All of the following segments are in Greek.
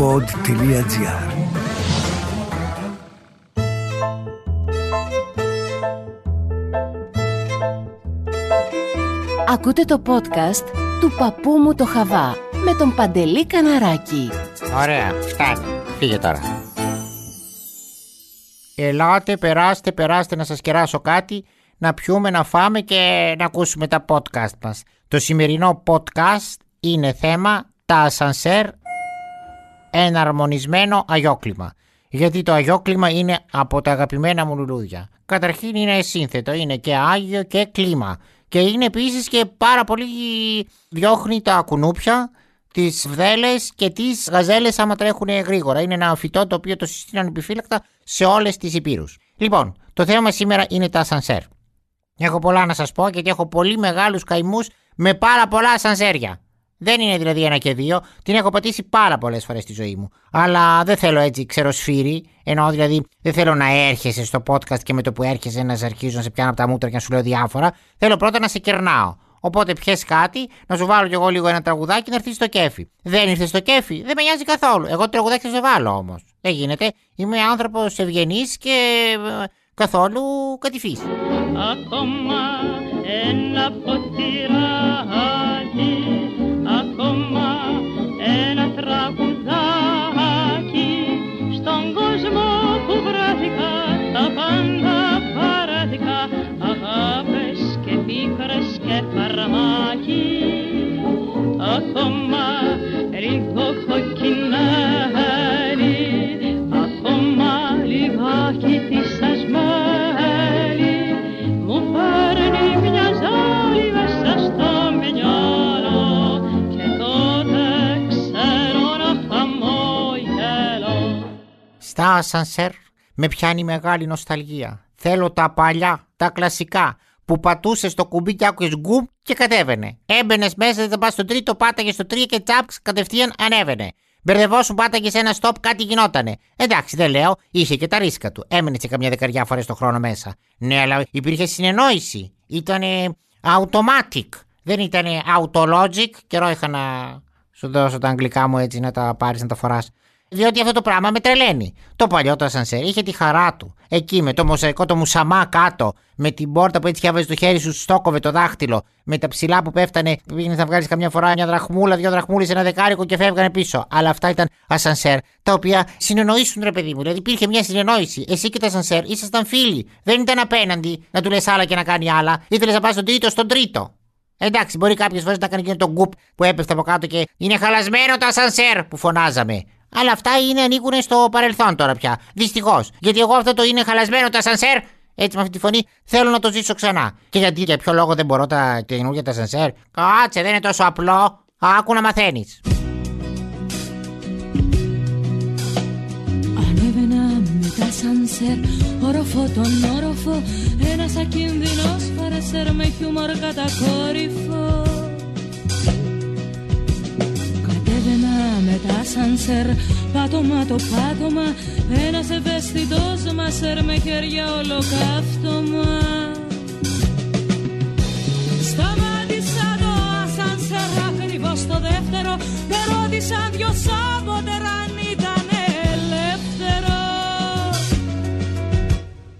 pod.gr Ακούτε το podcast του παππού μου το Χαβά με τον Παντελή Καναράκη. Ωραία, φτάνει. Φύγε τώρα. Ελάτε, περάστε, περάστε να σας κεράσω κάτι, να πιούμε, να φάμε και να ακούσουμε τα podcast μας. Το σημερινό podcast είναι θέμα τα ασανσέρ εναρμονισμένο αγιόκλημα. Γιατί το αγιόκλημα είναι από τα αγαπημένα μου λουλούδια. Καταρχήν είναι σύνθετο, είναι και άγιο και κλίμα. Και είναι επίσης και πάρα πολύ διώχνει τα κουνούπια, τις βδέλες και τις γαζέλες άμα τρέχουν γρήγορα. Είναι ένα φυτό το οποίο το συστήνουν επιφύλακτα σε όλες τις υπήρους. Λοιπόν, το θέμα σήμερα είναι τα ασανσέρ. Έχω πολλά να σας πω γιατί έχω πολύ μεγάλους καημούς με πάρα πολλά ασανσέρια. Δεν είναι δηλαδή ένα και δύο. Την έχω πατήσει πάρα πολλές φορές στη ζωή μου. Αλλά δεν θέλω έτσι ξεροσφύρι. Εννοώ δηλαδή δεν θέλω να έρχεσαι στο podcast και με το που έρχεσαι να σε αρχίζω να σε πιάνω από τα μούτρα και να σου λέω διάφορα. Θέλω πρώτα να σε κερνάω. Οπότε πιες κάτι, να σου βάλω κι εγώ λίγο ένα τραγουδάκι να έρθεις στο κέφι. Δεν ήρθες στο κέφι, δεν με νοιάζει καθόλου. Εγώ το τραγουδάκι θα σε βάλω όμως. Δεν γίνεται. Είμαι άνθρωπος ευγενής και ε, καθόλου κατηφής. Ακόμα ένα ποτηράκι, κόσμο που βράθηκα τα πάντα Στα ασανσέρ με πιάνει μεγάλη νοσταλγία. Θέλω τα παλιά, τα κλασικά, που πατούσε το κουμπί και άκουγες γκουμ και κατέβαινε. Έμπαινες μέσα, δεν πας στο τρίτο, πάταγες στο τρία και τσάπς κατευθείαν ανέβαινε. Μπερδευόσουν, πάταγες ένα stop, κάτι γινότανε. Εντάξει, δεν λέω, είχε και τα ρίσκα του. Έμενε σε καμιά δεκαριά φορές το χρόνο μέσα. Ναι, αλλά υπήρχε συνεννόηση. Ήτανε automatic. Δεν ήτανε autologic. Καιρό είχα να σου δώσω τα αγγλικά μου έτσι να τα πάρεις να τα φοράς. Διότι αυτό το πράγμα με τρελαίνει. Το παλιό το ασανσέρ είχε τη χαρά του. Εκεί με το μοσαϊκό το μουσαμά κάτω, με την πόρτα που έτσι έβαζε το χέρι σου, στόκοβε το δάχτυλο, με τα ψηλά που πέφτανε, πήγαινε να βγάλεις καμιά φορά μια δραχμούλα, δύο δραχμούλες, ένα δεκάρικο και φεύγανε πίσω. Αλλά αυτά ήταν ασανσέρ, τα οποία συνεννοήσουν ρε παιδί μου. Δηλαδή υπήρχε μια συνεννόηση. Εσύ και τα ασανσέρ ήσασταν φίλοι. Δεν ήταν απέναντι να του λες άλλα και να κάνει άλλα. Ήθελες να πας στον τρίτο στον τρίτο. Εντάξει, μπορεί κάποιε φορές να κάνει και τον γκουπ που έπεφτε από κάτω και είναι χαλασμένο το ασανσέρ που φωνάζαμε. Αλλά αυτά είναι, ανήκουν στο παρελθόν τώρα πια. Δυστυχώς. Γιατί εγώ αυτό το είναι χαλασμένο το ασανσέρ, έτσι με αυτή τη φωνή, θέλω να το ζήσω ξανά. Και γιατί, για ποιο λόγο δεν μπορώ τα καινούργια τα ασανσέρ. Κάτσε, δεν είναι τόσο απλό. Άκου να μαθαίνεις. Ανέβαινα με τα σανσέρ, όροφο τον όροφο Ένας ακίνδυνος φαρεσέρ με χιούμορ κατακόρυφο σανσέρ, πάτωμα το πάτωμα Ένας ευαίσθητος μασέρ με χέρια ολοκαύτωμα. Σταμάτησα το ασανσέρ ακριβώς το δεύτερο Με ρώτησαν δυο σάποτερ αν ήταν ελεύθερο.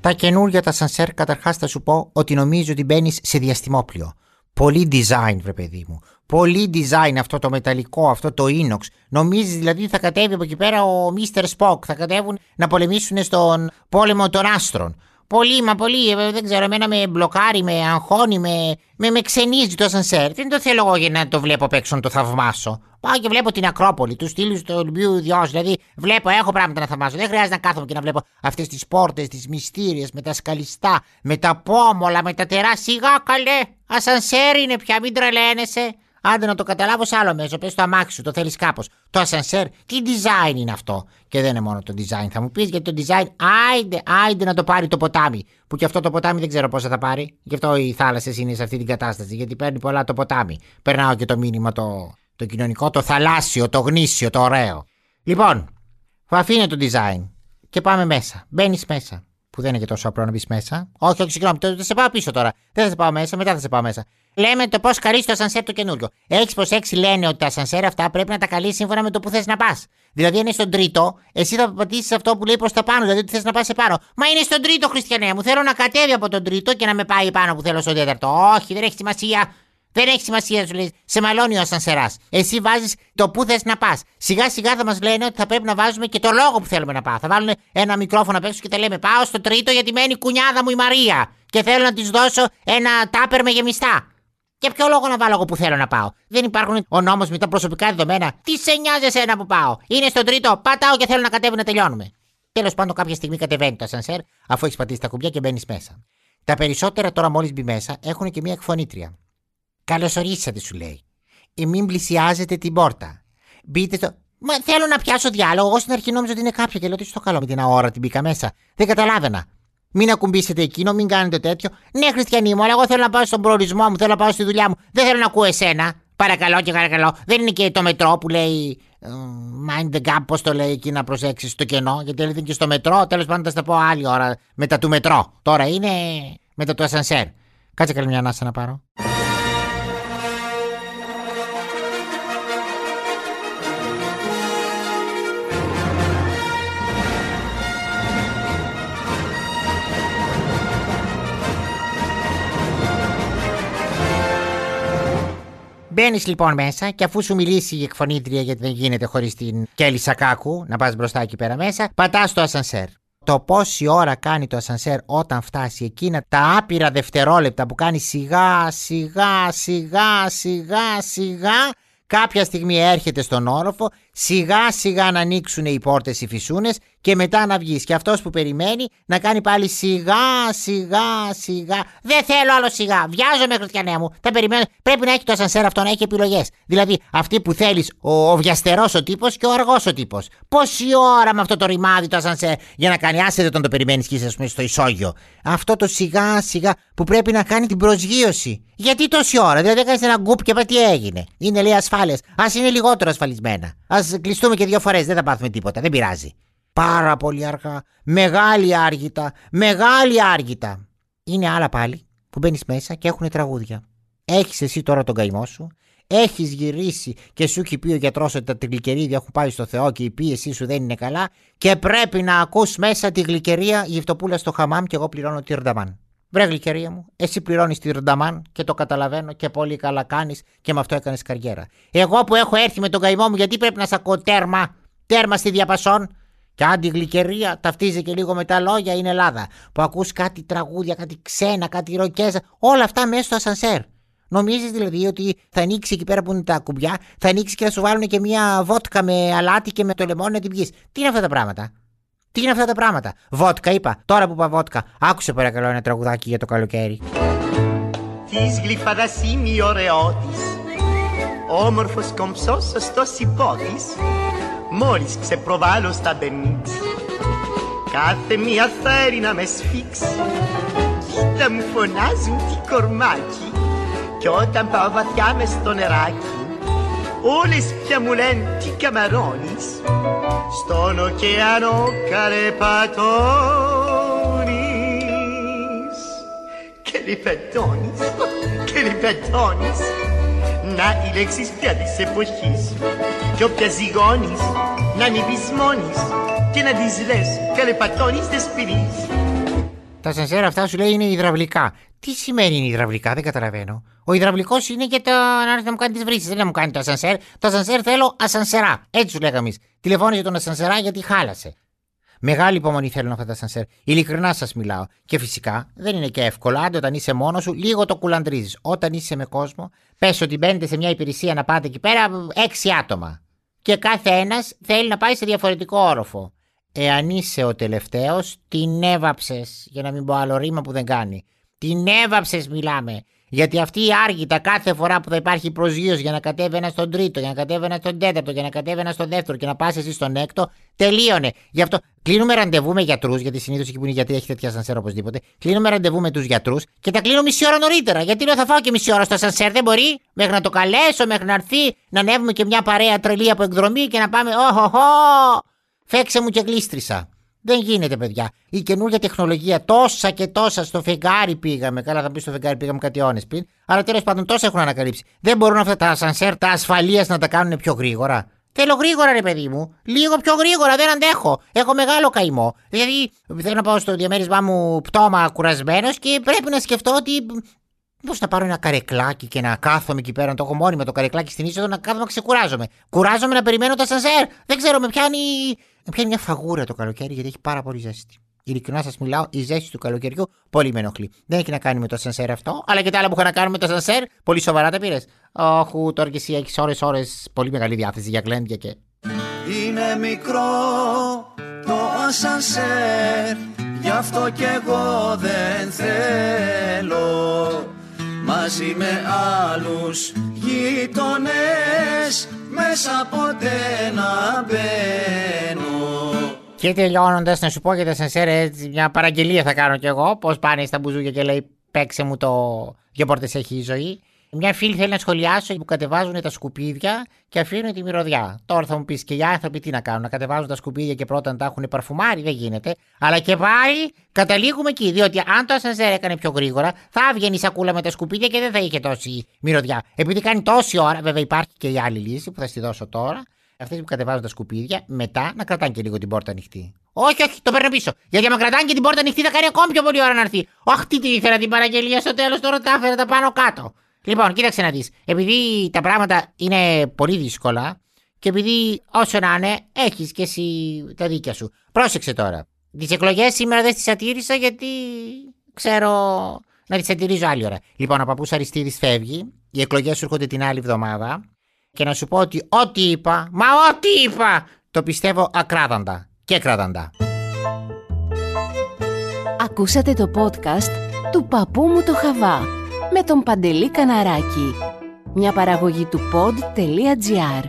Τα καινούργια τα σανσέρ, καταρχάς θα σου πω ότι νομίζω ότι μπαίνεις σε διαστημόπλιο. Πολύ design, βρε παιδί μου. Πολύ design αυτό το μεταλλικό, αυτό το inox. Νομίζεις δηλαδή θα κατέβει από εκεί πέρα ο Mr. Spock. Θα κατέβουν να πολεμήσουν στον πόλεμο των άστρων. Πολύ, μα πολύ, ε, δεν ξέρω, εμένα με μπλοκάρει, με αγχώνει, με, με, με ξενίζει το σανσέρ. Δεν το θέλω εγώ για να το βλέπω απ' έξω να το θαυμάσω. Πάω και βλέπω την Ακρόπολη, τους στήλους του Ολυμπίου Διός. Δηλαδή, βλέπω, έχω πράγματα να θαυμάσω. Δεν χρειάζεται να κάθομαι και να βλέπω αυτές τις πόρτες, τις μυστήριες, με τα σκαλιστά, με τα πόμολα, με τα τεράστια. Σιγά καλέ! Ασανσέρ είναι πια, μην τρελαίνεσαι. Άντε να το καταλάβω σε άλλο μέσο. Πες το αμάξι σου, το θέλεις κάπως. Το ασανσέρ, τι design είναι αυτό; Και δεν είναι μόνο το design. Θα μου πεις γιατί το design, άιντε, άιντε να το πάρει το ποτάμι. Που και αυτό το ποτάμι δεν ξέρω πόσα θα πάρει. Γι' αυτό οι θάλασσες είναι σε αυτή την κατάσταση. Γιατί παίρνει πολλά το ποτάμι. Περνάω και το μήνυμα το, το κοινωνικό, το θαλάσσιο, το γνήσιο, το ωραίο. Λοιπόν, αφήνε το design και πάμε μέσα. Μπαίνεις μέσα. Που δεν είναι και τόσο απλό να μπεις μέσα. Όχι, όχι, συγγνώμη, το- θα σε πάω πίσω τώρα. Δεν θα σε πάω μέσα, μετά θα σε πάω μέσα. Λέμε το πώς καλείς το ασανσέρ το καινούριο. Έχεις προσέξει, λένε ότι τα ασανσέρ αυτά πρέπει να τα καλείς σύμφωνα με το που θες να πας. Δηλαδή, αν είναι στον τρίτο, εσύ θα πατήσεις αυτό που λέει προς τα πάνω, δηλαδή ότι θες να πας σε πάνω. Μα είναι στον τρίτο, Χριστιανέ μου. Θέλω να κατέβει από τον τρίτο και να με πάει πάνω που θέλω στον τέταρτο. Όχι, δεν έχει σημασία. Δεν έχει σημασία, σου λέει. Σε μαλώνει ο ασανσεράς. Εσύ βάζεις το που θες να πας. Σιγά σιγά θα μας λένε ότι θα πρέπει να βάζουμε και το λόγο που θέλουμε να πάω. Θα βάλουν ένα μικρόφωνο απ' έξω και θα λέμε Πάω στο τρίτο γιατί μένει η κουνιάδα μου η Μαρία. Και θέλω να της δώσω ένα τάπερ με γεμιστά. Για ποιο λόγο να βάλω εγώ που θέλω να πάω; Δεν υπάρχουν ο νόμος με τα προσωπικά δεδομένα. Τι σε νοιάζει εσένα που πάω; Είναι στον τρίτο, πατάω και θέλω να κατέβει να τελειώνουμε. Τέλος πάντων, κάποια στιγμή κατεβαίνει το ασανσέρ αφού έχεις πατήσει τα κουμπιά και μπαίνεις μέσα. Τα περισσότερα τώρα μόλις μπει μέσα έχουν και μία εκφωνήτρια. Καλώ ορίσατε, σου λέει. Ε, μην πλησιάζετε την πόρτα. Μπείτε στο. Μα θέλω να πιάσω διάλογο. Εγώ στην αρχή νόμιζα ότι είναι κάποια και λέω τι στο καλό με την αόρα την μπήκα μέσα. Δεν καταλάβαινα. Μην ακουμπήσετε εκείνο, μην κάνετε τέτοιο. Ναι, Χριστιανή μου, αλλά εγώ θέλω να πάω στον προορισμό μου, θέλω να πάω στη δουλειά μου. Δεν θέλω να ακούω εσένα. Παρακαλώ και παρακαλώ. Δεν είναι και το μετρό που λέει. ε, Mind the gap, πώς το λέει εκεί να προσέξεις το κενό. Γιατί έλεγε και στο μετρό. Τέλος πάντων θα στα πω άλλη ώρα μετά του μετρό. Τώρα είναι μετά του ασανσέρ. Κάτσε καλή μια ανάσα να πάρω. Μπαίνεις λοιπόν μέσα και αφού σου μιλήσει η εκφωνήτρια γιατί δεν γίνεται χωρίς την Κέλλη Σακάκου να πας μπροστά εκεί πέρα μέσα, πατάς το ασανσέρ. Το πόση ώρα κάνει το ασανσέρ όταν φτάσει εκείνα τα άπειρα δευτερόλεπτα που κάνει σιγά σιγά σιγά σιγά σιγά κάποια στιγμή έρχεται στον όροφο σιγά σιγά να ανοίξουν οι πόρτες οι φυσούνες και μετά να βγεις. Και αυτός που περιμένει να κάνει πάλι σιγά σιγά σιγά. Δεν θέλω άλλο σιγά. Βιάζομαι χριστιανέ μου. Θα περιμένω. Πρέπει να έχει το ασανσέρ αυτό να έχει επιλογές. Δηλαδή αυτή που θέλεις ο, ο βιαστερός ο τύπος και ο αργός ο τύπος. Πόση ώρα με αυτό το ρημάδι το ασανσέρ για να κάνει. Άσε δεν τον το περιμένεις και είσαι ας πούμε, στο ισόγειο. Αυτό το σιγά σιγά που πρέπει να κάνει την προσγείωση. Γιατί τόση ώρα δηλαδή έκανες ένα γκουπ και πάει τι έγινε. Είναι λέει ασφάλειες ας είναι λιγότερο ασφαλισμένα. Ας κλειστούμε και δύο φορές. Δεν θα πάθουμε τίποτα. Δεν πειράζει Πάρα πολύ αργά. Μεγάλη άργητα. Μεγάλη άργητα. Είναι άλλα πάλι που μπαίνεις μέσα και έχουν τραγούδια. Έχεις εσύ τώρα τον καημό σου; Έχεις γυρίσει και σου έχει πει ο γιατρός ότι τα γλυκερίδια έχουν πάει στο Θεό και η πίεσή σου δεν είναι καλά. Και πρέπει να ακούς μέσα τη γλυκερία γυφτοπούλα στο χαμάμ και εγώ πληρώνω τη ρνταμάν. Βρε γλυκερία μου, εσύ πληρώνεις τη ρνταμάν και το καταλαβαίνω και πολύ καλά κάνεις και με αυτό έκανες καριέρα. Εγώ που έχω έρθει με τον καημό μου, γιατί πρέπει να σ' ακούω τέρμα, τέρμα στη διαπασόν; Και αν τη γλυκερία ταυτίζει και λίγο με τα λόγια είναι Ελλάδα. Που ακούς κάτι τραγούδια, κάτι ξένα, κάτι ροκέζα, όλα αυτά μέσα στο ασανσέρ. Νομίζεις δηλαδή ότι θα ανοίξει εκεί πέρα που είναι τα κουμπιά, θα ανοίξει και θα σου βάλουν και μια βότκα με αλάτι και με το λεμόνι να την πιείς. Τι είναι αυτά τα πράγματα; Τι είναι αυτά τα πράγματα; Βότκα είπα. Τώρα που είπα βότκα, άκουσε παρακαλώ ένα τραγουδάκι για το καλοκαίρι. Της γλυφάδας είμαι η ωραιότης Όμορφος κομψός, σωστός συμπότης Μόλις ξεπροβάλλω στα μπενίτσι Κάθε μία θέλει να με σφίξει. Κοίτα μου φωνάζουν τι κορμάκι Κι όταν πάω βαθιά μες στο νεράκι Όλες πια μου λένε τι καμαρώνεις. Στον ωκεανό καρεπατώνεις. Και λιπετώνεις, και λιπετώνεις Να οι λέξεις πια της εποχής Κι όποια ζυγώνεις, να νηπισμώνεις Και να τις λες καλεπατώνεις δεν σπηρείς Τα σανσέρ αυτά σου λέει είναι υδραυλικά. Τι σημαίνει είναι υδραυλικά, δεν καταλαβαίνω. Ο υδραυλικός είναι για το να έρθει να μου κάνει τις βρύσεις, δεν να μου κάνει το ασανσέρ. Το ασανσέρ θέλω ασανσερά. Έτσι σου λέγαμε εμείς. Τηλεφώνησε τον ασανσερά γιατί χάλασε. Μεγάλη υπομονή θέλουν αυτά τα ασανσέρ. Ειλικρινά σας μιλάω. Και φυσικά δεν είναι και εύκολο. Άντε όταν είσαι μόνος σου, λίγο το κουλαντρίζει. Όταν είσαι με κόσμο, πες ότι μπαίνετε σε μια υπηρεσία να πάτε εκεί πέρα έξι άτομα. Και κάθε ένας θέλει να πάει σε διαφορετικό όροφο. Εάν είσαι ο τελευταίος, την έβαψες. Για να μην πω άλλο ρήμα που δεν κάνει. Την έβαψες, μιλάμε. Γιατί αυτή η άργητα κάθε φορά που θα υπάρχει προσγείωση για να κατέβει ένα στον τρίτο, για να κατέβει ένα στον τέταρτο, για να κατέβει ένα στον δεύτερο και να πας εσύ στον έκτο, τελείωνε. Γι' αυτό κλείνουμε ραντεβού με γιατρούς, γιατί συνήθως εκεί που είναι γιατροί έχει τέτοια σανσέρ οπωσδήποτε. Κλείνουμε ραντεβού με τους γιατρούς και τα κλείνω μισή ώρα νωρίτερα. Γιατί λέω θα φάω και μισή ώρα στο σανσέρ, δεν μπορεί. Μέχρι να το καλέσω, μέχρι να έρθει, να ανέβουμε και μια παρέα τρελή από εκδρομή και να πάμε. Οχοχο! Φέξε μου και γλίστρισα. Δεν γίνεται, παιδιά. Η καινούργια τεχνολογία, τόσα και τόσα στο φεγγάρι πήγαμε. Καλά, θα πει στο φεγγάρι πήγαμε κάτι αιώνε πριν. Αλλά τέλος πάντων τόσα έχουν ανακαλύψει. Δεν μπορούν αυτά τα σανσέρ, τα ασφαλείας να τα κάνουν πιο γρήγορα. Θέλω γρήγορα, ρε παιδί μου. Λίγο πιο γρήγορα, δεν αντέχω. Έχω μεγάλο καημό. Δηλαδή, θέλω να πάω στο διαμέρισμά μου πτώμα κουρασμένος και πρέπει να σκεφτώ ότι. Πώ να πάρω ένα καρεκλάκι και να κάθομαι εκεί πέρα, να το έχω μόνοι με το καρεκλάκι στην είσοδο, να κάθομαι να ξεκουράζομαι. Κουράζομαι να περιμένω τα σανσέρ. Δεν ξέρω, με πιάνει, με πιάνει μια φαγούρα το καλοκαίρι γιατί έχει πάρα πολύ ζέστη. Ειλικρινά σας μιλάω, η ζέστη του καλοκαιριού πολύ με ενοχλεί. Δεν έχει να κάνει με το σανσέρ αυτό, αλλά και τα άλλα που είχαν να κάνουν με το σανσέρ. Πολύ σοβαρά τα πήρες. Όχι, τώρα και εσύ έχεις ώρε-ώρε πολύ μεγάλη διάθεση για γλέντια και. Είναι μικρό το ασανσέρ Γι' αυτό κι εγώ δεν θέλω Μαζί με άλλους γείτονες Μέσα ποτέ να μπαίνω Και τελειώνοντας, να σου πω για τα σανσέρ, έτσι, μια παραγγελία θα κάνω κι εγώ. Πώς πάνε στα μπουζούκια και λέει παίξε μου το δύο πόρτες έχει η ζωή. Μια φίλη θέλει να σχολιάσω που κατεβάζουν τα σκουπίδια και αφήνουν τη μυρωδιά. Τώρα θα μου πεις και οι άνθρωποι τι να κάνουν, να κατεβάζουν τα σκουπίδια και πρώτα να τα έχουν παρφουμάρει, δεν γίνεται. Αλλά και πάλι καταλήγουμε εκεί, διότι αν το ασανσέρ έκανε πιο γρήγορα, θα έβγαινε η σακούλα με τα σκουπίδια και δεν θα είχε τόση μυρωδιά. Επειδή κάνει τόση ώρα, βέβαια υπάρχει και η άλλη λύση που θα στη δώσω τώρα. Αυτές που κατεβάζουν τα σκουπίδια, μετά να κρατάνε και λίγο την πόρτα ανοιχτή. Όχι, όχι, το παίρνω πίσω. Γιατί άμα κρατάνε και την πόρτα ανοιχτή θα κάνει ακόμη πιο πολύ ώρα να έρθει. Όχι, τι ήθελα την παραγγελία στο τέλος, τώρα τα έφερα τα πάνω κάτω. Λοιπόν, κοίταξε να δεις. Επειδή τα πράγματα είναι πολύ δύσκολα και επειδή όσο να είναι, έχεις και εσύ τα δίκια σου. Πρόσεξε τώρα. Τις εκλογές σήμερα δεν τις ατήρησα γιατί ξέρω να τις ατηρίζω άλλη ώρα. Λοιπόν, ο παππούς Αριστίδη φεύγει. Οι εκλογές σου έρχονται την άλλη εβδομάδα. Και να σου πω ότι ό,τι είπα, μα ό,τι είπα, το πιστεύω ακράδαντα και κράδαντα. Ακούσατε το podcast του παππού μου το Χαβά με τον Παντελή Καναράκη. Μια παραγωγή του pod.gr.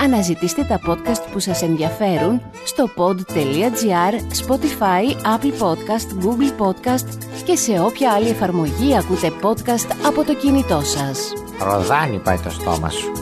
Αναζητήστε τα podcast που σας ενδιαφέρουν στο pod.gr, Spotify, Apple Podcast, Google Podcast και σε όποια άλλη εφαρμογή ακούτε podcast από το κινητό σας. Ροδάνι πάει το στόμα σου.